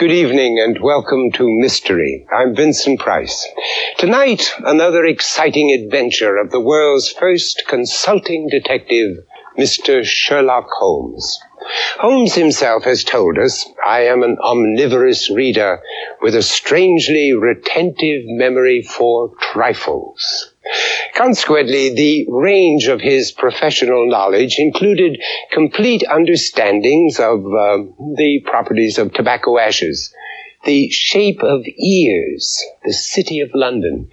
Good evening and welcome to Mystery. I'm Vincent Price. Tonight, another exciting adventure of the world's first consulting detective, Mr. Sherlock Holmes. Holmes himself has told us, I am an omnivorous reader with a strangely retentive memory for trifles. Consequently, the range of his professional knowledge included complete understandings of uh, the properties of tobacco ashes, the shape of ears, the city of London,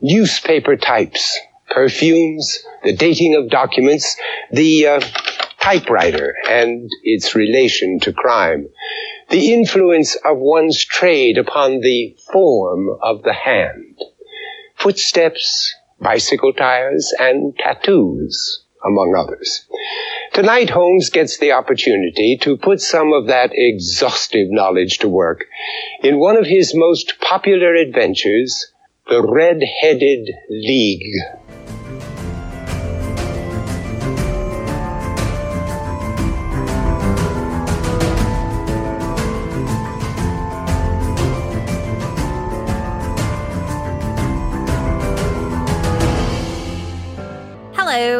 newspaper types, perfumes, the dating of documents, the uh, typewriter and its relation to crime, the influence of one's trade upon the form of the hand, footsteps, bicycle tires, and tattoos, among others. Tonight, Holmes gets the opportunity to put some of that exhaustive knowledge to work in one of his most popular adventures, The Red-Headed League.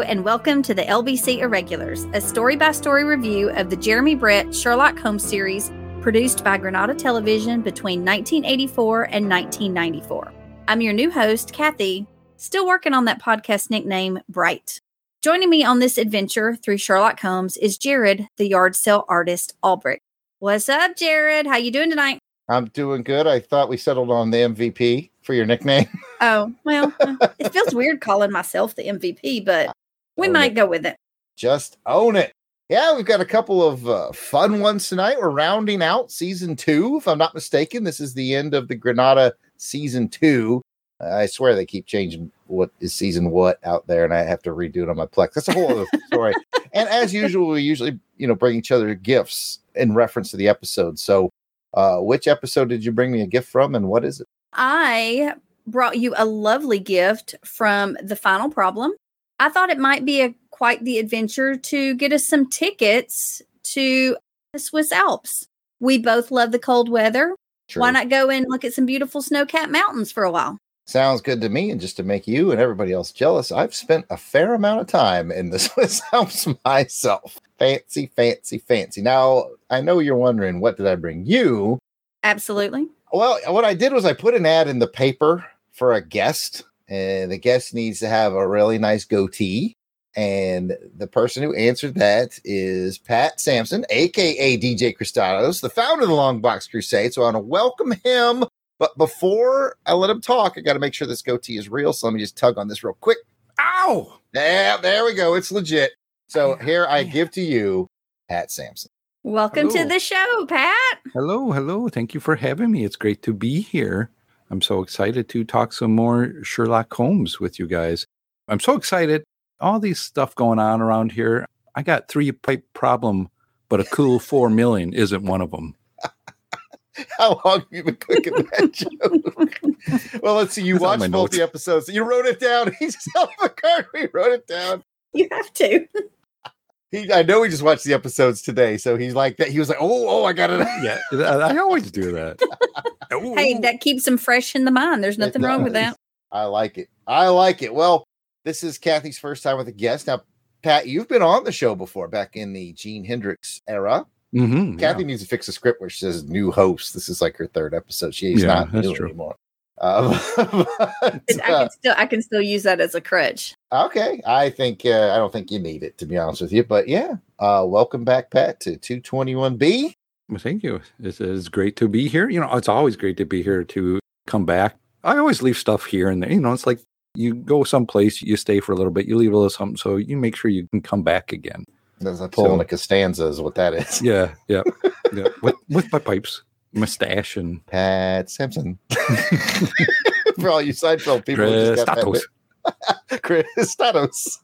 And welcome to the LBC Irregulars, a story by story review of the Jeremy Brett Sherlock Holmes series produced by Granada Television between 1984 and 1994. I'm your new host, Kathy, still working on that podcast nickname, Bright. Joining me on this adventure through Sherlock Holmes is Jared, the yard sale artist Albrecht. What's up, Jared? How you doing tonight? I'm doing good. I thought we settled on the MVP for your nickname. Oh, well, uh, it feels weird calling myself the MVP, but we Own might it. go with it. Just own it. Yeah, we've got a couple of uh, fun ones tonight. We're rounding out season two, if I'm not mistaken. This is the end of the Granada season two. I swear they keep changing what is season what out there, and I have to redo it on my Plex. That's a whole other story. And as usual, we usually, you know, bring each other gifts in reference to the episode. So, uh, which episode did you bring me a gift from, and what is it? I brought you a lovely gift from The Final Problem. I thought it might be a quite the adventure to get us some tickets to the Swiss Alps. We both love the cold weather. Why not go and look at some beautiful snow-capped mountains for a while? Sounds good to me. And just to make you and everybody else jealous, I've spent a fair amount of time in the Swiss Alps myself. Fancy, fancy, fancy. Now, I know you're wondering, what did I bring you? Absolutely. Well, what I did was I put an ad in the paper for a guest, and the guest needs to have a really nice goatee. And the person who answered that is Pat Sampson, aka DJ Cristados, the founder of the Long Box Crusade. So I want to welcome him. But before I let him talk, I got to make sure this goatee is real. So let me just tug on this real quick. Ow! Yeah, there we go. It's legit. So here I give to you Pat Sampson. Welcome to the show, Pat. Hello, hello. Thank you for having me. It's great to be here. I'm so excited to talk some more Sherlock Holmes with you guys. I'm so excited. All these stuff going on around here. I got three pipe problem, but a cool four million isn't one of them. How long have you been cooking that joke? well, let's see. You It's on watched my both the episodes. You wrote it down. He's self McCartney wrote it down. You have to. He, I know he just watched the episodes today, so he's like that. He was like, "Oh, oh, I got it." Yeah, I I always do that. Hey, that keeps them fresh in the mind. There's nothing wrong with that. I like it. I like it. Well, this is Kathy's first time with a guest. Now, Pat, you've been on the show before, back in the Gene Hendricks era. Mhm, yeah. Kathy needs to fix a script where she says "new host." This is like her third episode. She's Yeah, not new true. anymore. Um, but, I uh, can still I can still use that as a crutch. Okay, I think uh, I don't think you need it to be honest with you, but yeah, uh, welcome back, Pat, to two twenty one B. Well, Thank you. It's, it's great to be here. You know, it's always great to be here to come back. I always leave stuff here and there. You know, it's like you go someplace, you stay for a little bit, you leave a little something, so you make sure you can come back again. There's a pulling So- a Costanza is what that is. Yeah, yeah, yeah. With, with my pipes, mustache, and Pat Simpson. For all you Seinfeld people, who just got that Christatos. bit. Christatos.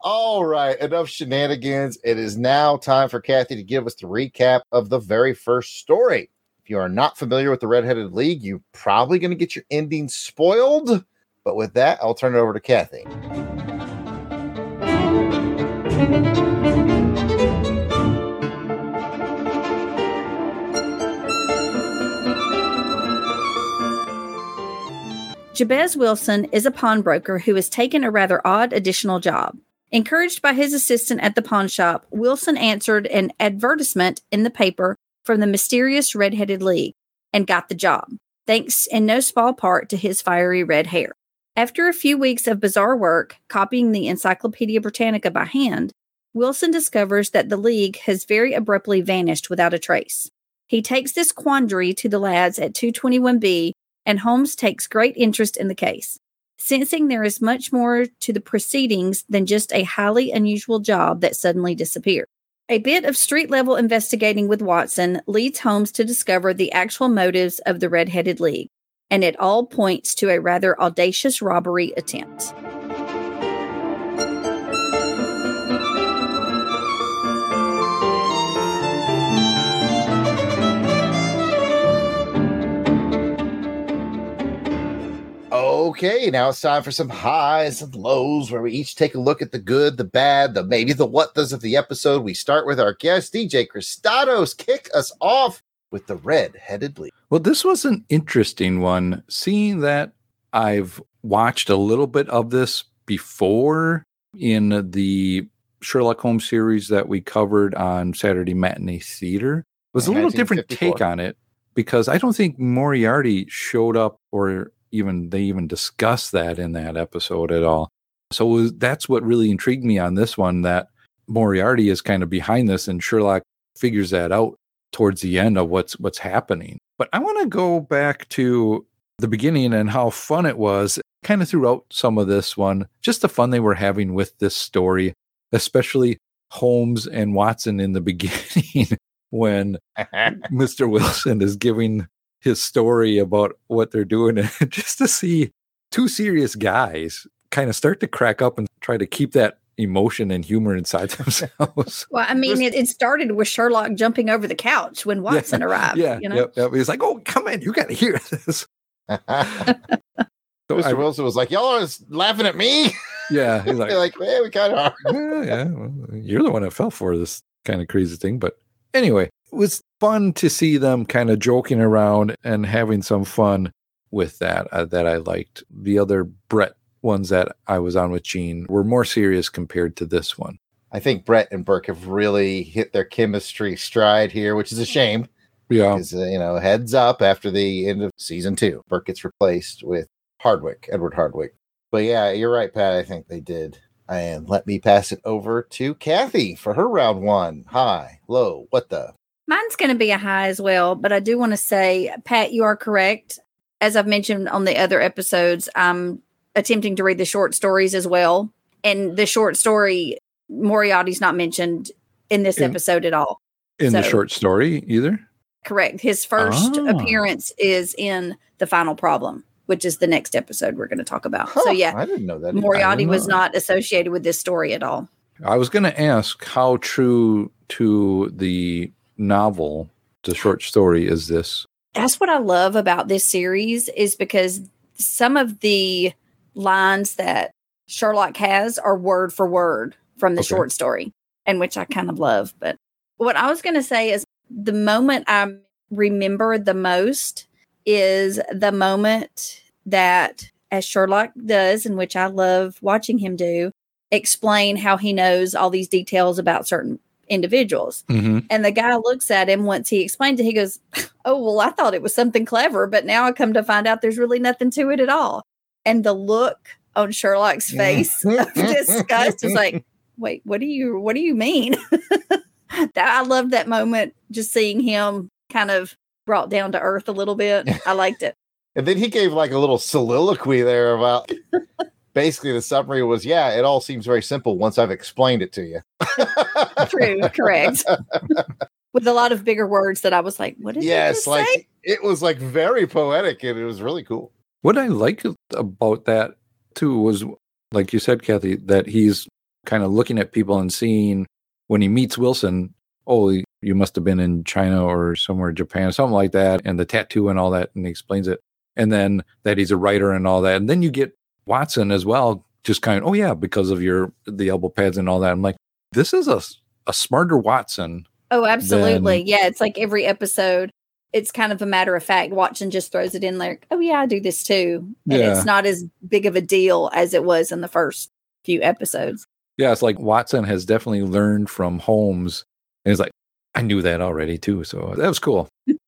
all right, enough shenanigans. It is now time for Kathy to give us the recap of the very first story. If you are not familiar with the Redheaded League, you're probably going to get your ending spoiled. But with that, I'll turn it over to Kathy. Jabez Wilson is a pawnbroker who has taken a rather odd additional job. Encouraged by his assistant at the pawn shop, Wilson answered an advertisement in the paper from the mysterious Red-Headed League and got the job, thanks in no small part to his fiery red hair. After a few weeks of bizarre work copying the Encyclopedia Britannica by hand, Wilson discovers that the League has very abruptly vanished without a trace. He takes this quandary to the lads at 221B, and Holmes takes great interest in the case. Sensing there is much more to the proceedings than just a highly unusual job that suddenly disappeared. A bit of street level investigating with Watson leads Holmes to discover the actual motives of the Red Headed League, and it all points to a rather audacious robbery attempt. Okay, now it's time for some highs and lows where we each take a look at the good, the bad, the maybe the what does of the episode. We start with our guest, DJ Christados. Kick us off with the red headed league. Well, this was an interesting one, seeing that I've watched a little bit of this before in the Sherlock Holmes series that we covered on Saturday Matinee Theater. It was a little different take on it because I don't think Moriarty showed up or even they even discuss that in that episode at all. So was, that's what really intrigued me on this one that Moriarty is kind of behind this and Sherlock figures that out towards the end of what's what's happening. But I want to go back to the beginning and how fun it was kind of throughout some of this one, just the fun they were having with this story, especially Holmes and Watson in the beginning when Mr. Wilson is giving his story about what they're doing and just to see two serious guys kind of start to crack up and try to keep that emotion and humor inside themselves. Well, I mean, it, it, started with Sherlock jumping over the couch when Watson yeah, arrived. Yeah, you know? yep, yep. He's like, "Oh, come in, you got to hear this." so Mr. I, Wilson was like, "Y'all are laughing at me." Yeah, he's like, like, "Yeah, we kind of are." yeah, yeah. Well, you're the one that fell for this kind of crazy thing, but anyway, it was fun to see them kind of joking around and having some fun with that. Uh, that I liked. The other Brett ones that I was on with Gene were more serious compared to this one. I think Brett and Burke have really hit their chemistry stride here, which is a shame. Yeah. Because, uh, you know, heads up after the end of season two, Burke gets replaced with Hardwicke, Edward Hardwicke. But yeah, you're right, Pat. I think they did. And let me pass it over to Kathy for her round one. High, low, what the? Mine's going to be a high as well, but I do want to say, Pat, you are correct. As I've mentioned on the other episodes, I'm attempting to read the short stories as well. And the short story, Moriarty's not mentioned in this in, episode at all. In so, the short story, either? Correct. His first oh. appearance is in The Final Problem, which is the next episode we're going to talk about. Huh, so, yeah, I didn't know that. Moriarty was not associated with this story at all. I was going to ask how true to the novel, the short story, is this? That's what I love about this series is because some of the lines that Sherlock has are word for word from the okay. short story, and which I kind of love. But what I was going to say is the moment I remember the most is the moment that, as Sherlock does, and which I love watching him do, explain how he knows all these details about certain individuals. Mm-hmm. And the guy looks at him once he explains it. He goes, Oh, well, I thought it was something clever, but now I come to find out there's really nothing to it at all. And the look on Sherlock's face of disgust is like, Wait, what do you what do you mean? that I loved that moment, just seeing him kind of brought down to earth a little bit. I liked it. and then he gave like a little soliloquy there about basically the summary was yeah it all seems very simple once i've explained it to you. True correct. With a lot of bigger words that i was like what did yes like say? it was like very poetic and it was really cool. What i like about that too was like you said kathy that he's kind of looking at people and seeing when he meets wilson oh you must have been in china or somewhere japan something like that and the tattoo and all that and he explains it and then that he's a writer and all that and then you get Watson as well, just kind of, oh yeah, because of your the elbow pads and all that. I'm like, this is a a smarter Watson. Oh, absolutely. Than, yeah, it's like every episode it's kind of a matter of fact. Watson just throws it in like, oh yeah, I do this too, and Yeah. it's not as big of a deal as it was in the first few episodes. Yeah, it's like Watson has definitely learned from Holmes, and he's like, I knew that already too, so that was cool.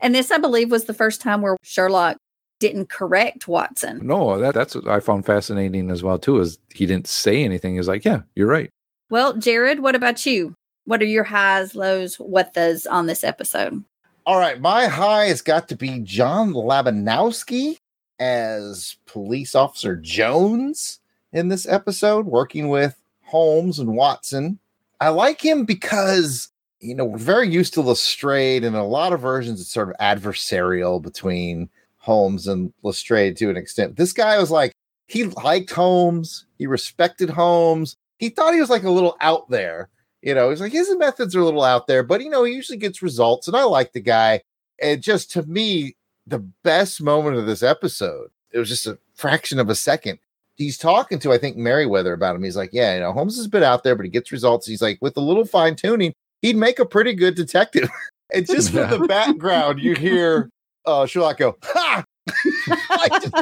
And this, I believe, was the first time where Sherlock didn't correct Watson. No, that, that's what I found fascinating as well too. Is he didn't say anything? He's like, yeah, you're right. Well, Jared, what about you? What are your highs, lows, what does on this episode? All right, my high has got to be John Labanowski as police officer Jones in this episode, working with Holmes and Watson. I like him because you know we're very used to Lestrade, and a lot of versions it's sort of adversarial between Holmes and Lestrade to an extent. This guy was like he liked Holmes, he respected Holmes, he thought he was like a little out there. You know, he's like his methods are a little out there, but you know, he usually gets results, and I like the guy. And just to me, the best moment of this episode, it was just a fraction of a second. He's talking to, I think, Merryweather about him. He's like, Yeah, you know, Holmes is a bit out there, but he gets results. He's like, with a little fine tuning, he'd make a pretty good detective. and just from the background, you hear uh Sherlock go, Ha! like just,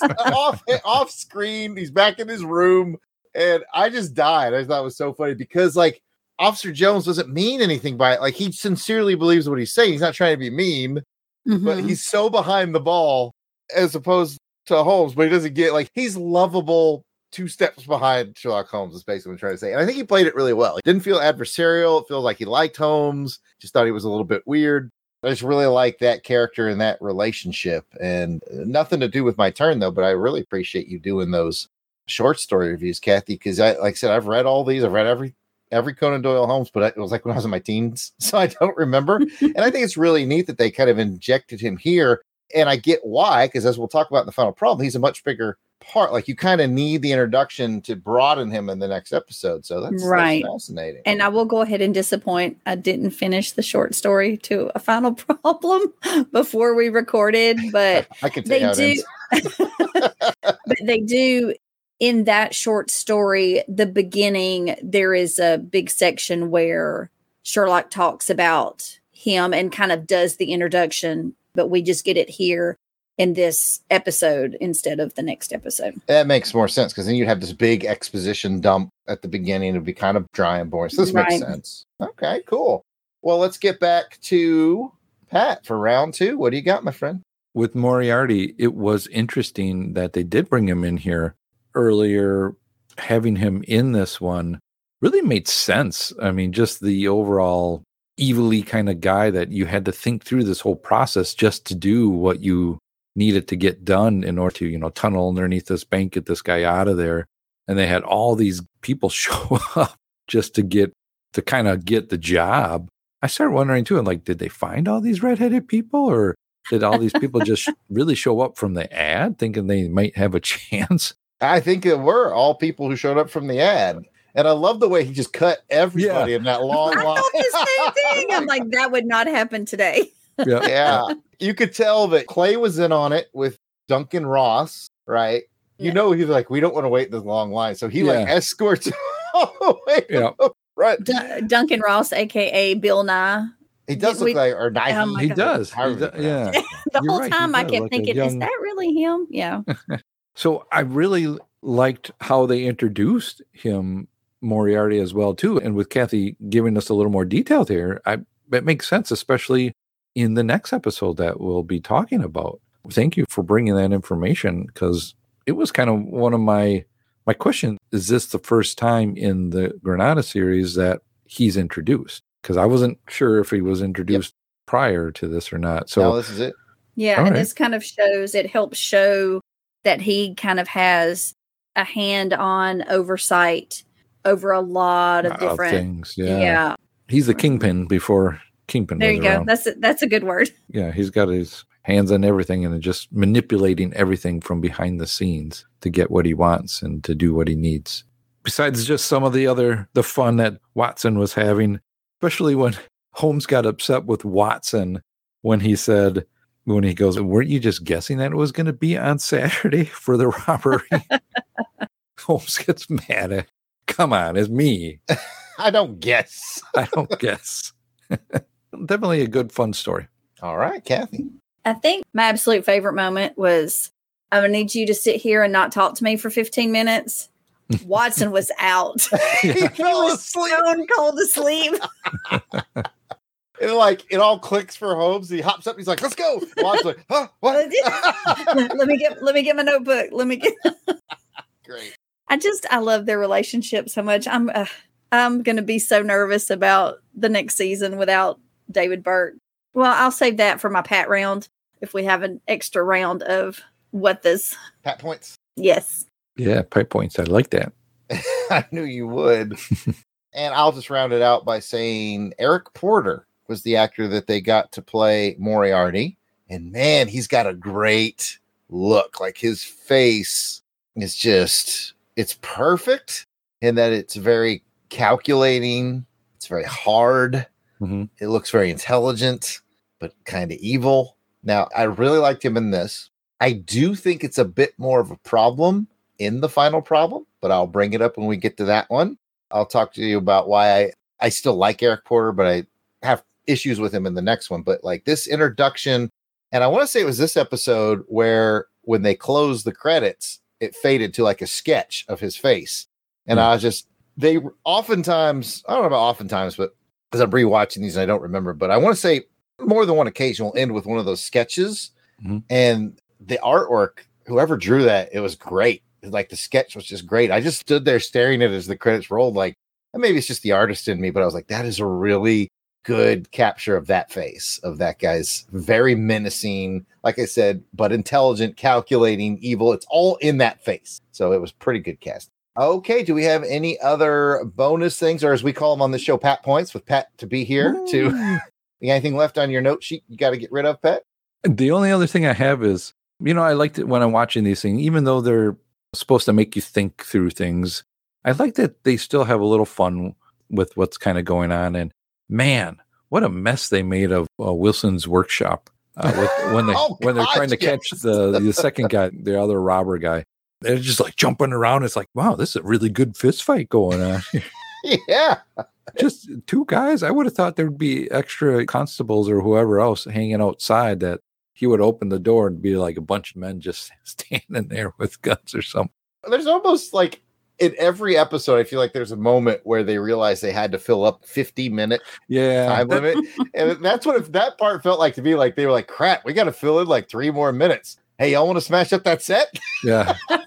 just off off screen. He's back in his room. And I just died. I thought it was so funny because like Officer Jones doesn't mean anything by it. Like he sincerely believes what he's saying. He's not trying to be mean, but Mhm. he's so behind the ball as opposed to Holmes, but he doesn't get like he's lovable two steps behind Sherlock Holmes, is basically what I'm trying to say. And I think he played it really well. It didn't feel adversarial. It feels like he liked Holmes, just thought he was a little bit weird. I just really like that character and that relationship. And nothing to do with my turn though, but I really appreciate you doing those short story reviews, Kathy, because I like I said, I've read all these, I've read every every Conan Doyle Holmes, but it was like when I was in my teens, so I don't remember. and I think it's really neat that they kind of injected him here. And I get why, because as we'll talk about in the final problem, he's a much bigger part. Like you kind of need the introduction to broaden him in the next episode. So that's, Right. that's fascinating. And I will go ahead and disappoint. I didn't finish the short story to a final problem before we recorded, but I can they do but they do in that short story the beginning there is a big section where sherlock talks about him and kind of does the introduction but we just get it here in this episode instead of the next episode That makes more sense because then you'd have this big exposition dump at the beginning. It'd be kind of dry and boring. So this makes sense. Okay, cool. Well, let's get back to Pat for round two. What do you got, my friend? With Moriarty, it was interesting that they did bring him in here earlier. Having him in this one really made sense. I mean, just the overall evilly kind of guy that you had to think through this whole process just to do what you needed to get done in order to, you know, tunnel underneath this bank, get this guy out of there. And they had all these people show up just to get to kind of get the job. I started wondering too, and like, did they find all these redheaded people or did all these people just really show up from the ad thinking they might have a chance? I think it were all people who showed up from the ad. And I love the way he just cut everybody in that long i line. thought the same thing i'm like that would not happen today Yeah. yeah. You could tell that Clay was in on it with Duncan Ross, right? You Yeah. know, he's like, we don't want to wait in this long line. So he like escorts all the way Yeah. Right. D- duncan ross aka bill nye He does We- look like, or Nike. Oh He God. does. He However you do- yeah. the You're whole right, time i kept look a thinking is that really him yeah So I really liked how they introduced him Moriarty as well too, and with Kathy giving us a little more detail here, I it makes sense, especially in the next episode that we'll be talking about. Thank you for bringing that information because it was kind of one of my my question. Is this the first time in the Granada series that he's introduced? Because I wasn't sure if he was introduced prior to this or not. So no, this is it. Yeah, All and right. this kind of shows it helps show that he kind of has a hand on oversight over a lot of of different things, yeah. yeah. he's the kingpin before Kingpin. There you go. around. That's a, that's a good word. yeah, he's got his hands on everything and just manipulating everything from behind the scenes to get what he wants and to do what he needs. Besides just some of the other the fun that Watson was having, especially when Holmes got upset with Watson when he said when he goes, "Weren't you just guessing that it was going to be on Saturday for the robbery?" Holmes gets mad at, "Come on, it's me. I don't guess. I don't guess." Definitely a good fun story. All right, Kathy. I think my absolute favorite moment was I'm gonna need you to sit here and not talk to me for 15 minutes. Watson was out. he he fell was asleep. stone cold asleep. It like it all clicks for Holmes. He hops up. He's like, "Let's go." Watch like, huh? What? let me get let me get my notebook. Let me get Great. I just I love their relationship so much. I'm uh, I'm going to be so nervous about the next season without David Burke. Well, I'll save that for my pat round if we have an extra round of what this. Pat points. Yes. Yeah, pipe points. I like that. I knew you would. and I'll just round it out by saying Eric Porter was the actor that they got to play Moriarty. And man, he's got a great look. Like his face is just, it's perfect in that it's very calculating, it's very hard. Mhm. It looks very intelligent, but kind of evil. Now, I really liked him in this. I do think it's a bit more of a problem in the final problem, but I'll bring it up when we get to that one. I'll talk to you about why I, I still like Eric Porter, but I have issues with him in the next one. But like this introduction, and I want to say it was this episode where when they closed the credits, it faded to like a sketch of his face. And I was just, they oftentimes, I don't know about oftentimes, but because I'm rewatching these and I don't remember, but I want to say more than one occasion will end with one of those sketches. Mhm. And the artwork, whoever drew that, it was great. Like the sketch was just great. I just stood there staring at it as the credits rolled, like and maybe it's just the artist in me, but I was like, that is a really good capture of that face of that guy's very menacing, like I said, but intelligent, calculating, evil. It's all in that face. So it was pretty good cast. Okay, do we have any other bonus things, or as we call them on the show, Pat points with Pat to be here? To anything left on your note sheet you got to get rid of, Pat? The only other thing I have is, you know, I liked it when I'm watching these things, even though they're supposed to make you think through things. I like that they still have a little fun with what's kind of going on. And man, what a mess they made of uh, Wilson's workshop uh, with, when they Oh, when they're gosh, trying to catch the the second guy, the other robber guy. They're just like jumping around. It's like, wow, this is a really good fist fight going on. Yeah. just two guys. I would have thought there'd be extra constables or whoever else hanging outside that he would open the door and be like a bunch of men just standing there with guns or something. There's almost like in every episode, I feel like there's a moment where they realize they had to fill up 50 minute Yeah. time limit. and that's what if that part felt like to me like they were like, crap, we got to fill in like three more minutes. Hey, y'all want to smash up that set? yeah.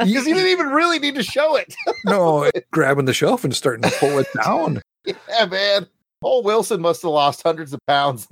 Because you didn't even really need to show it. No, grabbing the shelf and starting to pull it down. yeah, man. Paul Wilson must have lost hundreds of pounds.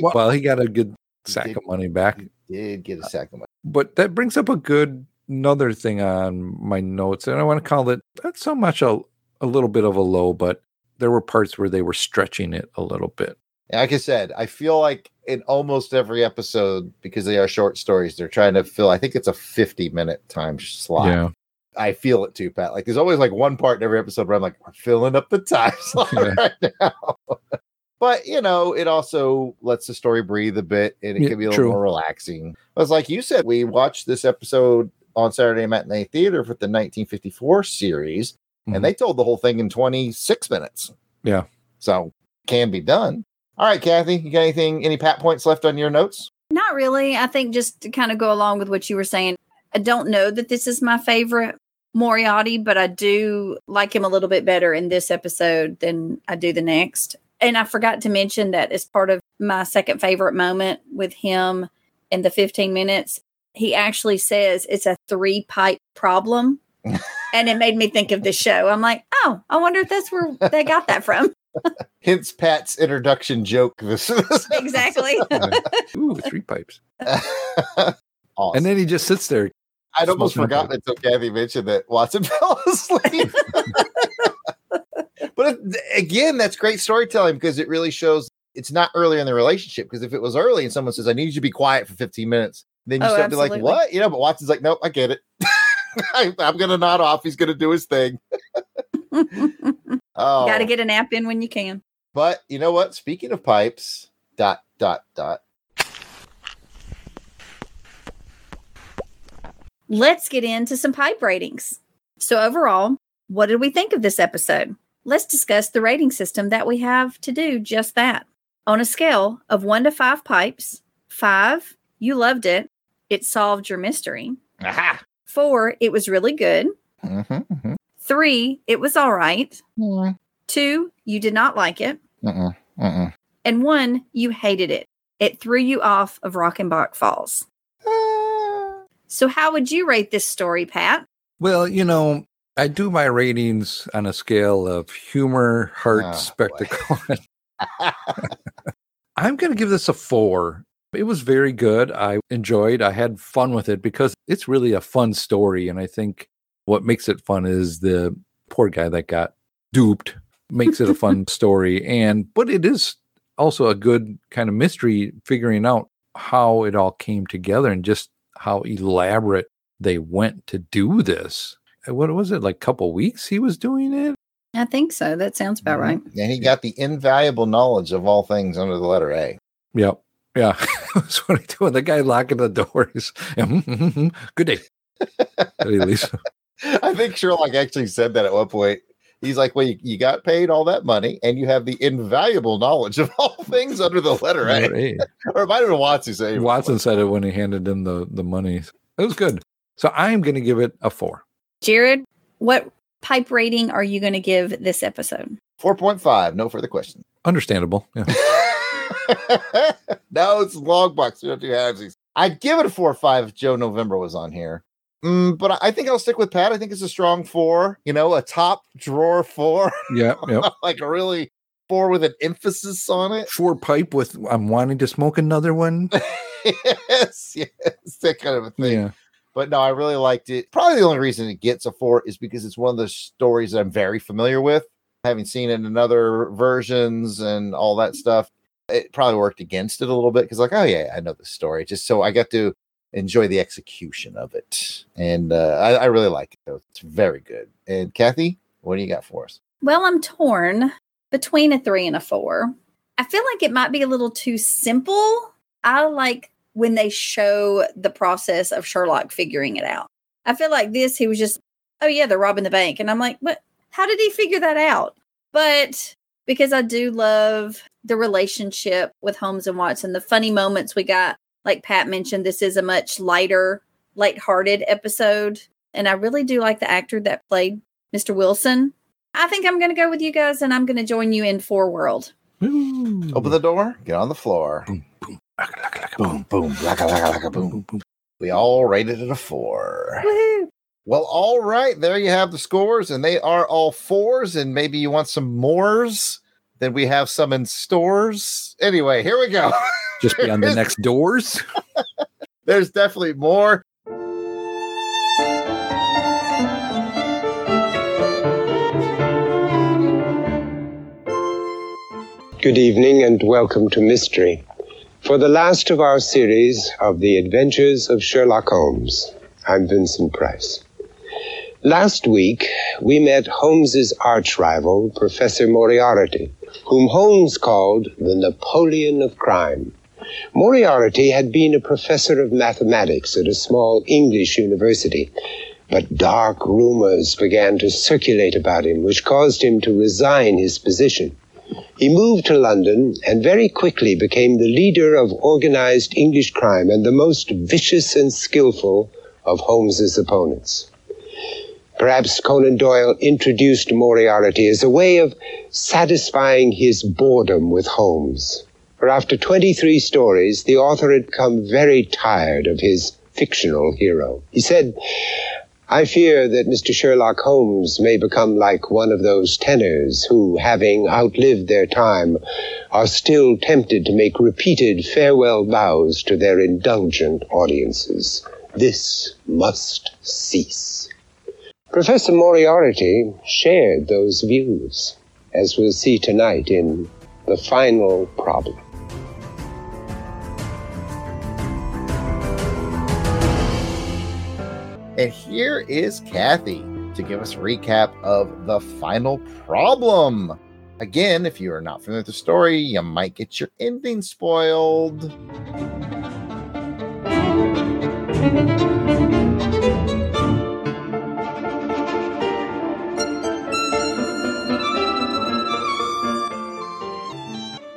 well, he got a good sack did- of money back. he did get a sack of money. But that brings up a good another thing on my notes, and I want to call it not so much a, a little bit of a low, but there were parts where they were stretching it a little bit. Like I said, I feel like in almost every episode, because they are short stories, they're trying to fill, I think it's a 50 minute time slot. Yeah. I feel it too, Pat. Like there's always like one part in every episode where I'm like, we're filling up the time slot Yeah. right now. but you know, it also lets the story breathe a bit and it Yeah, can be a true. little more relaxing. But it's like you said, we watched this episode on Saturday Matinee Theater for the 1954 series, Mhm. and they told the whole thing in 26 minutes. Yeah. So can be done. All right, Kathy, you got anything, any pat points left on your notes? Not really. I think just to kind of go along with what you were saying, I don't know that this is my favorite Moriarty, but I do like him a little bit better in this episode than I do the next. And I forgot to mention that as part of my second favorite moment with him in the 15 minutes, he actually says it's a three pipe problem. and it made me think of the show. I'm like, oh, I wonder if that's where they got that from. Hence Pat's introduction joke. This, this exactly. Ooh, three pipes. awesome. And then he just sits there. I'd almost forgotten until Kathy mentioned that Watson fell asleep. but again, that's great storytelling because it really shows it's not earlier in the relationship. Because if it was early and someone says, I need you to be quiet for 15 minutes, then you Oh, start to be like, what? You know, but Watson's like, nope, I get it. I, I'm going to nod off. He's going to do his thing. Oh, Got to get a nap in when you can. But you know what? Speaking of pipes, dot, dot, dot. Let's get into some pipe ratings. So, overall, what did we think of this episode? Let's discuss the rating system that we have to do just that. On a scale of one to five pipes, five, you loved it. It solved your mystery. Aha. Four, it was really good. Mhm, mhm. Three, it was all right. Mm, Two, you did not like it. mm-mm, mm-mm. And one, you hated it. It threw you off of Reichenbach Falls. Ah. So, how would you rate this story, Pat? Well, you know, I do my ratings on a scale of humor, heart, Oh, spectacle. I'm going to give this a four. It was very good. I enjoyed. I had fun with it because it's really a fun story, and I think what makes it fun is the poor guy that got duped makes it a fun story, and but it is also a good kind of mystery figuring out how it all came together and just how elaborate they went to do this. Uh, What was it like? A couple weeks he was doing it. I think so. That sounds about right. And he got the invaluable knowledge of all things under the letter A. Yep. Yeah. That's what he doing. The guy locking the doors. Good day. And he leaves. I think Sherlock actually said that at one point. He's like, "Well, you, you got paid all that money, and you have the invaluable knowledge of all things under the letter A." Hey, Or it might have been Watson saying Watson said it when he handed him the, the money. It was good. So I'm going to give it a four. Jared, what pipe rating are you going to give this episode? four point five. No further questions. Understandable. Yeah. no, it's long box. We don't do halvesies. I'd give it a four or five if Joe November was on here. Mm, but I think I'll stick with Pat. I think it's a strong four, you know, a top drawer four, Yeah. Yep. like a really four with an emphasis on it. Four pipe with I'm wanting to smoke another one. yes, yes, that kind of a thing. Yeah. But no, I really liked it. Probably the only reason it gets a four is because it's one of the stories that I'm very familiar with, having seen it in other versions and all that stuff. It probably worked against it a little bit because, like, oh yeah, I know this story. Just so I got to enjoy the execution of it, and uh, I, I really like it. It's very good. And Kathy, what do you got for us? Well, I'm torn between a three and a four. I feel like it might be a little too simple. I like when they show the process of Sherlock figuring it out. I feel like this, he was just, oh, yeah, they're robbing the bank. And I'm like, but How did he figure that out? But because I do love the relationship with Holmes and Watson, the funny moments we got, like Pat mentioned, this is a much lighter, lighthearted episode. And I really do like the actor that played Mr. Wilson. I think I'm going to go with you guys and I'm going to join you in Four World. Ooh. Open the door, get on the floor. boom, boom, laka, laka, laka, Boom, boom, laka, laka, laka, boom. boom, boom. We all rated it a four. Woohoo! Well, all right. There you have the scores, and they are all fours. And maybe you want some mores. Then we have some in stores. Anyway, here we go. Just beyond the next doors. There's definitely more. Good evening and welcome to Mystery. For the last of our series of the adventures of Sherlock Holmes, I'm Vincent Price. Last week, we met Holmes's arch rival, Professor Moriarty, whom Holmes called the Napoleon of crime. Moriarty had been a professor of mathematics at a small English university, but dark rumors began to circulate about him, which caused him to resign his position. He moved to London and very quickly became the leader of organized English crime and the most vicious and skillful of Holmes's opponents. Perhaps Conan Doyle introduced Moriarty as a way of satisfying his boredom with Holmes. For after 23 stories, the author had become very tired of his fictional hero. He said, I fear that Mr. Sherlock Holmes may become like one of those tenors who, having outlived their time, are still tempted to make repeated farewell bows to their indulgent audiences. This must cease. Professor Moriarty shared those views, as we'll see tonight in The Final Problem. And here is Kathy to give us a recap of the final problem. Again, if you are not familiar with the story, you might get your ending spoiled.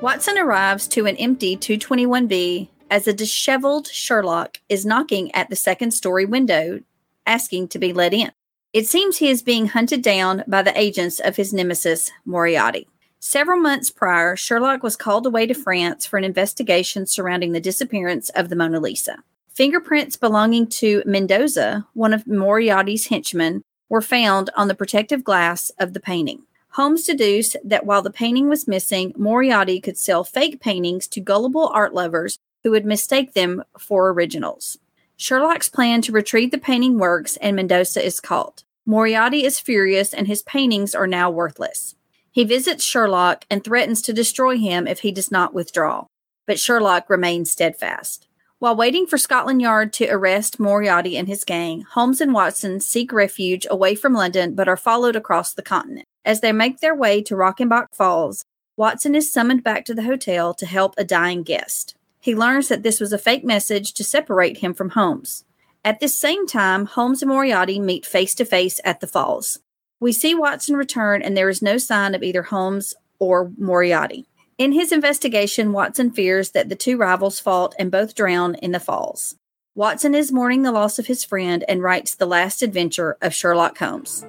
Watson arrives to an empty 221B as a disheveled Sherlock is knocking at the second story window, asking to be let in. It seems he is being hunted down by the agents of his nemesis, Moriarty. Several months prior, Sherlock was called away to France for an investigation surrounding the disappearance of the Mona Lisa. Fingerprints belonging to Mendoza, one of Moriarty's henchmen, were found on the protective glass of the painting. Holmes deduced that while the painting was missing, Moriarty could sell fake paintings to gullible art lovers who would mistake them for originals. Sherlock's plan to retrieve the painting works and Mendoza is caught. Moriarty is furious and his paintings are now worthless. He visits Sherlock and threatens to destroy him if he does not withdraw, but Sherlock remains steadfast. While waiting for Scotland Yard to arrest Moriarty and his gang, Holmes and Watson seek refuge away from London but are followed across the continent. As they make their way to Reichenbach Falls, Watson is summoned back to the hotel to help a dying guest. He learns that this was a fake message to separate him from Holmes. At this same time, Holmes and Moriarty meet face to face at the falls. We see Watson return, and there is no sign of either Holmes or Moriarty. In his investigation, Watson fears that the two rivals fought and both drown in the falls. Watson is mourning the loss of his friend and writes the last adventure of Sherlock Holmes.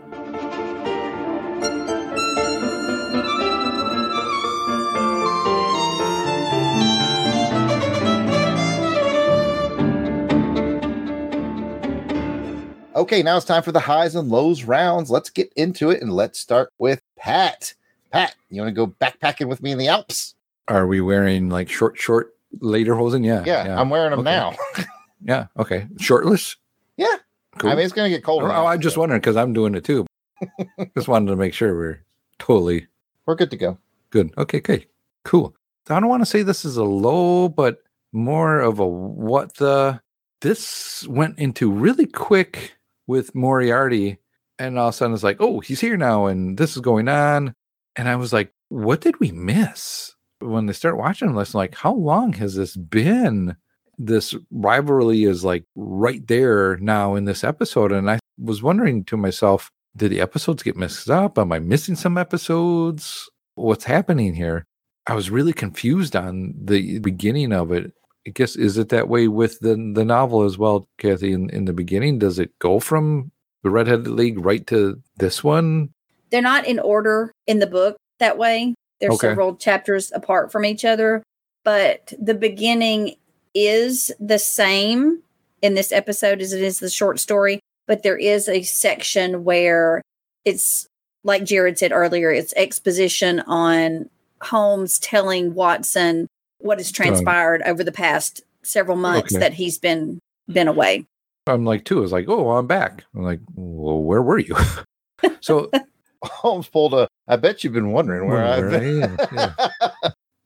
Okay, now it's time for the highs and lows rounds. Let's get into it and let's start with Pat. Pat, you want to go backpacking with me in the Alps? Are we wearing like short, short lederhosen? Yeah. Yeah, I'm wearing them Okay. now. Yeah. Okay. Shirtless? yeah. Cool. I mean, it's going to get colder. oh, now, I'm just wondering because I'm doing it too. just wanted to make sure we're totally We're good to go. good. Okay. Okay. Cool. I don't want to say this is a low, but more of a what the. This went into really quick with Moriarty, and all of a sudden it's like, oh, he's here now, and this is going on. And I was like, what did we miss? When they start watching this, like, how long has this been? This rivalry is like right there now in this episode. And I was wondering to myself, did the episodes get mixed up? Am I missing some episodes? What's happening here? I was really confused on the beginning of it. I guess is it that way with the the novel as well, Kathy? In, in the beginning, does it go from the Redheaded League right to this one? They're not in order in the book that way. They're Okay. several chapters apart from each other, but the beginning is the same in this episode as it is the short story, but there is a section where it's like Jared said earlier, it's exposition on Holmes telling Watson what has transpired over the past several months Okay. that he's been been away. I'm like, too. I was like, oh, I'm back. I'm like, well, where were you? so Holmes pulled a. I bet you've been wondering where, Where I've I been. am, yeah.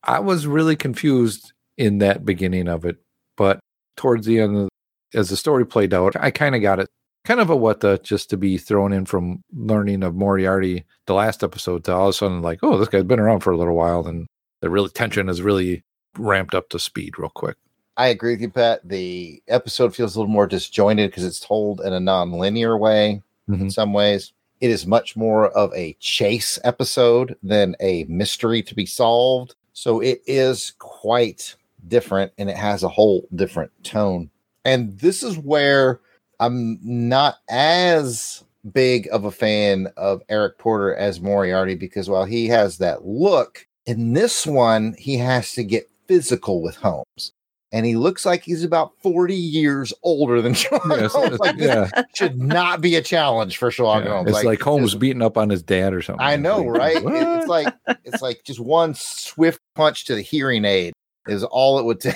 I was really confused in that beginning of it, but towards the end, of, as the story played out, I kind of got it. Kind of a what the just to be thrown in from learning of Moriarty the last episode to all of a sudden like, oh, this guy's been around for a little while, and the real tension is really ramped up to speed real quick. I agree with you, Pat. The episode feels a little more disjointed because it's told in a non-linear way in Mhm. some ways. It is much more of a chase episode than a mystery to be solved. So it is quite different and it has a whole different tone. And this is where I'm not as big of a fan of Eric Porter as Moriarty because while he has that look, in this one, he has to get physical with Holmes. And he looks like he's about 40 years older than Sherlock Yes, Holmes. it's- Like, yeah, should not be a challenge for Sherlock yeah. Holmes. it's like, Holmes just- beating up on his dad or something. I know, right? It's like it's like just one swift punch to the hearing aid is all it would take.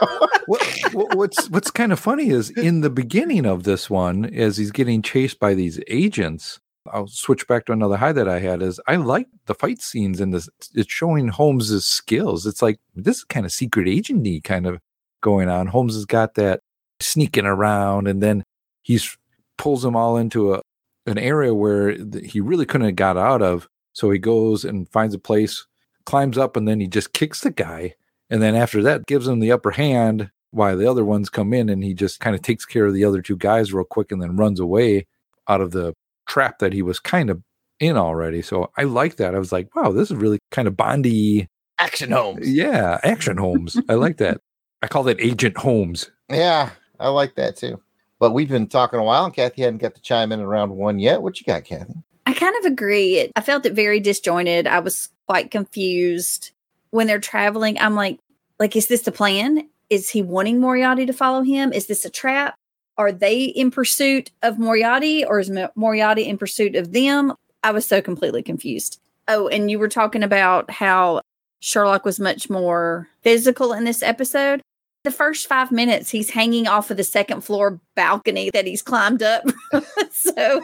what, what- what's what's kind of funny is in the beginning of this one, as he's getting chased by these agents. I'll switch back to another high that I had. Is I like the fight scenes in this. It's showing Holmes's skills. It's like this is kind of secret agenty kind of going on. Holmes has got that sneaking around, and then he's pulls them all into a an area where he really couldn't have got out of. So he goes and finds a place, climbs up, and then he just kicks the guy. And then after that, gives him the upper hand while the other ones come in and he just kind of takes care of the other two guys real quick and then runs away out of the trap that he was kind of in already. So I like that. I was like, wow, this is really kind of Bondy Action Holmes. Yeah, Action Holmes. I like that. I call that Agent Holmes. Yeah, I like that too. But we've been talking a while, and Kathy hadn't got to chime in around one yet. What you got, Kathy? I kind of agree. I felt it very disjointed. I was quite confused when they're traveling. I'm like, like, is this the plan? Is he wanting Moriarty to follow him? Is this a trap? Are they in pursuit of Moriarty, or is Moriarty in pursuit of them? I was so completely confused. Oh, and you were talking about how Sherlock was much more physical in this episode. The first five minutes, he's hanging off of the second floor balcony that he's climbed up. so,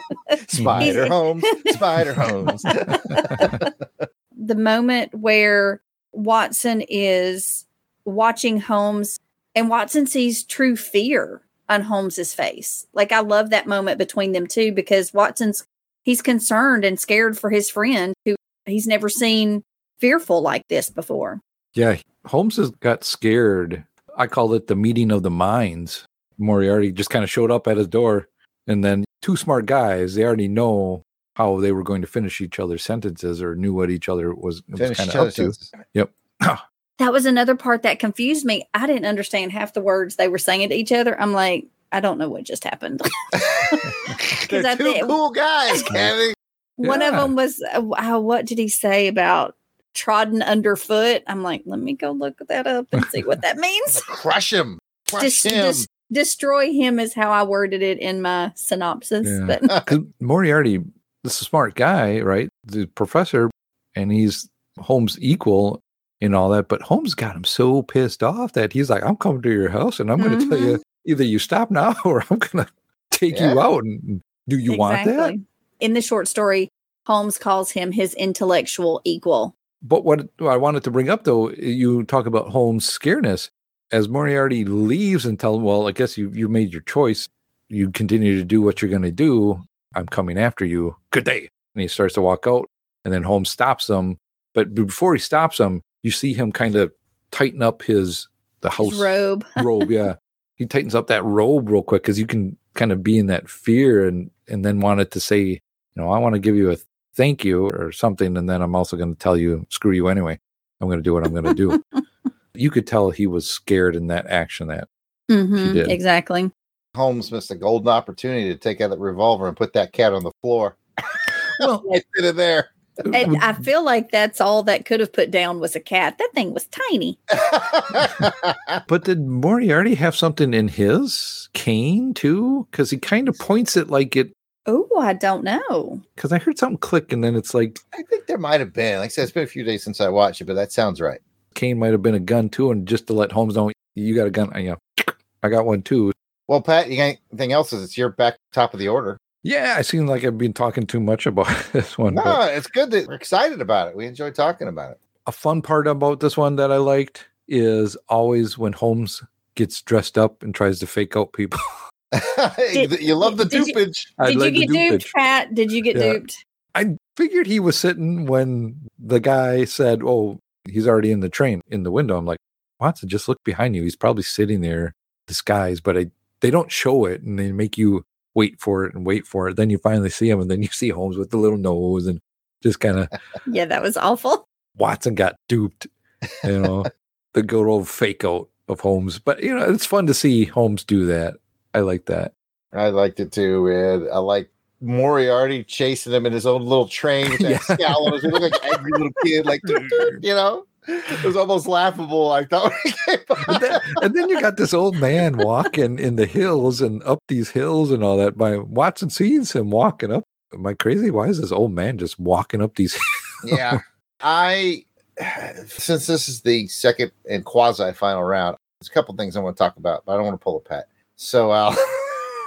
Spider Holmes, Spider Homes. the moment where Watson is watching Holmes and Watson sees true fear on Holmes's face. Like I love that moment between them two because Watson's he's concerned and scared for his friend who he's never seen fearful like this before. Yeah, Holmes has got scared I call it the meeting of the minds. Moriarty just kind of showed up at his door, and then two smart guys, they already know how they were going to finish each other's sentences or knew what each other was, was kind of up to. Yep. that was another part that confused me. I didn't understand half the words they were saying to each other. I'm like, I don't know what just happened. They're I two think, cool guys, Kevin. One yeah. of them was, uh, what did he say about trodden underfoot. I'm like, let me go look that up and see what that means. Crush him. Crush him. destroy him is how I worded it in my synopsis. Yeah. But Moriarty, this is a smart guy, right? The professor, and he's Holmes' equal in all that. But Holmes got him so pissed off that he's like, I'm coming to your house and I'm going to mm-hmm. tell you mm-hmm. either you stop now or I'm going to take yeah. you out. And do you exactly. want that? In the short story, Holmes calls him his intellectual equal. But what I wanted to bring up, though, you talk about Holmes' scareness. As Moriarty leaves and tells, him, well, I guess you you made your choice. You continue to do what you're going to do. I'm coming after you. Good day. And he starts to walk out, and then Holmes stops him. But before he stops him, you see him kind of tighten up his the house his robe. robe, yeah. He tightens up that robe real quick because you can kind of be in that fear and and then wanted to say, you know, I want to give you a thank you or something. And then I'm also going to tell you, screw you anyway. I'm going to do what I'm going to do. you could tell he was scared in that action that mm-hmm, did. Exactly. Holmes missed a golden opportunity to take out that revolver and put that cat on the floor. Well, right it there. And I feel like that's all that could have put down was a cat. That thing was tiny. but did Moriarty have something in his cane too? Because he kind of points it like it Oh, I don't know. Because I heard something click, and then it's like I think there might have been. Like I said, it's been a few days since I watched it, but that sounds right. Cane might have been a gun too, and just to let Holmes know you got a gun. Uh, yeah, I got one too. Well, Pat, you got anything else? Is it's your back top of the order? Yeah, I seem like I've been talking too much about this one. No, but it's good that we're excited about it. We enjoy talking about it. A fun part about this one that I liked is always when Holmes gets dressed up and tries to fake out people. did, you love the dupage. You, did you get duped, Pat? Did you get yeah. duped? I figured he was sitting when the guy said, "Oh, he's already in the train in the window." I'm like, Watson, just look behind you. He's probably sitting there disguised, but I, they don't show it, and they make you wait for it and wait for it. Then you finally see him, and then you see Holmes with the little nose and just kind of. yeah, that was awful. Watson got duped. You know, the good old fake out of Holmes, but you know, it's fun to see Holmes do that. I like that. I liked it too, man. I like Moriarty chasing him in his own little train with that yeah. scowl. He looked like an angry little kid, like you know. It was almost laughable. I thought. and, then, and then you got this old man walking in the hills and up these hills and all that. My Watson sees him walking up. Am I crazy? Why is this old man just walking up these? yeah, I. Since this is the second and quasi final round, there's a couple things I want to talk about, but I don't want to pull a pet. So I'll uh,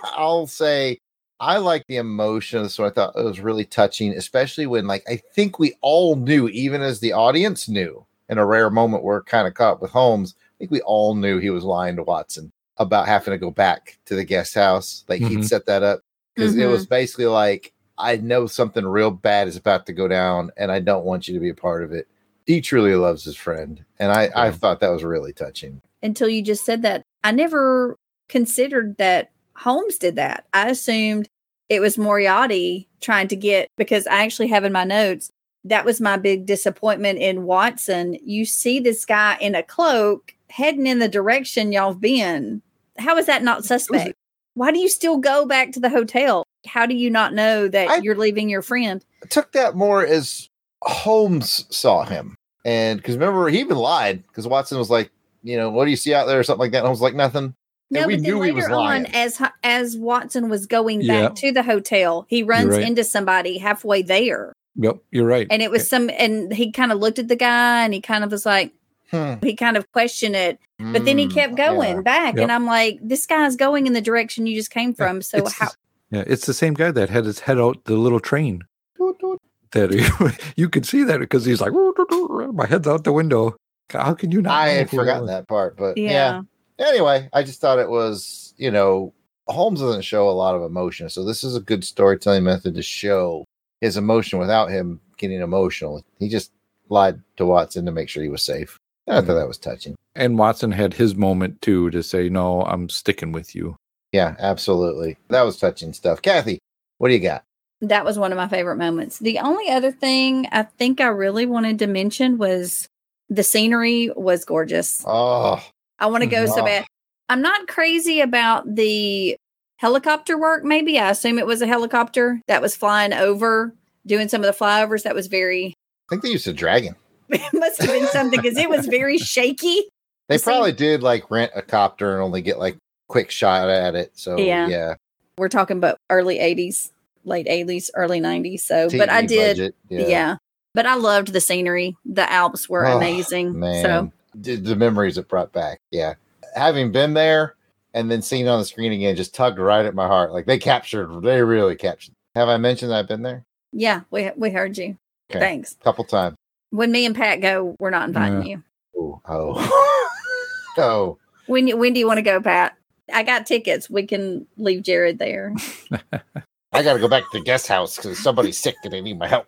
I'll say I like the emotion, of this. so I thought it was really touching, especially when like I think we all knew, even as the audience knew, in a rare moment we're kind of caught with Holmes. I think we all knew he was lying to Watson about having to go back to the guest house. Like mm-hmm. he'd set that up because mm-hmm. it was basically like, I know something real bad is about to go down, and I don't want you to be a part of it. He truly loves his friend, and I, yeah. I thought that was really touching. Until you just said that, I never considered that Holmes did that. I assumed it was Moriarty trying to get because I actually have in my notes that was my big disappointment in Watson. You see this guy in a cloak heading in the direction y'all have been. How is that not suspect? Why do you still go back to the hotel? How do you not know that I- you're leaving your friend? Took that more as Holmes saw him. And because remember, he even lied because Watson was like, you know, what do you see out there or something like that? And I was like, nothing. No, we but then knew he later was lying. on, as as Watson was going Yeah. back to the hotel, he runs right. into somebody halfway there, Yep, you're right. and it was some, and he kind of looked at the guy, and he kind of was like, Hmm. he kind of questioned it, but then he Mm, kept going yeah. back, Yep. and I'm like, this guy's going in the direction you just came from. So It's how? the- yeah, it's the same guy that had his head out the little train. Doot, doot. That he, you could see that because he's like, my head's out the window. How can you not? I had forgotten that part, but Yeah. yeah. Anyway, I just thought it was, you know, Holmes doesn't show a lot of emotion. So this is a good storytelling method to show his emotion without him getting emotional. He just lied to Watson to make sure he was safe. And I thought hmm. that was touching. And Watson had his moment too to say, "No, I'm sticking with you." Yeah, absolutely. That was touching stuff. Kathy, what do you got? That was one of my favorite moments. The only other thing I think I really wanted to mention was the scenery was gorgeous. Oh, I want to go so Oh. bad. I'm not crazy about the helicopter work, maybe. I assume it was a helicopter that was flying over, doing some of the flyovers. That was very, I think they used a dragon. it must have been something because it was very shaky. They See- probably did like rent a copter and only get like quick shot at it. So Yeah. yeah, We're talking about early 80s, late 80s, early 90s. So, but I did, budget, yeah. But I loved the scenery. The Alps were Oh, amazing. Man, So, the, the memories it brought back. Yeah, having been there and then seeing it on the screen again just tugged right at my heart. Like they captured, they really captured. Have I mentioned that I've been there yeah, we, we heard you. Okay. Thanks. a couple times? When me and Pat go, we're not inviting you. Ooh, oh, oh, When, you- when do you want to go, Pat? I got tickets. We can leave Jared there. I got to go back to the guest house because somebody's sick and they need my help.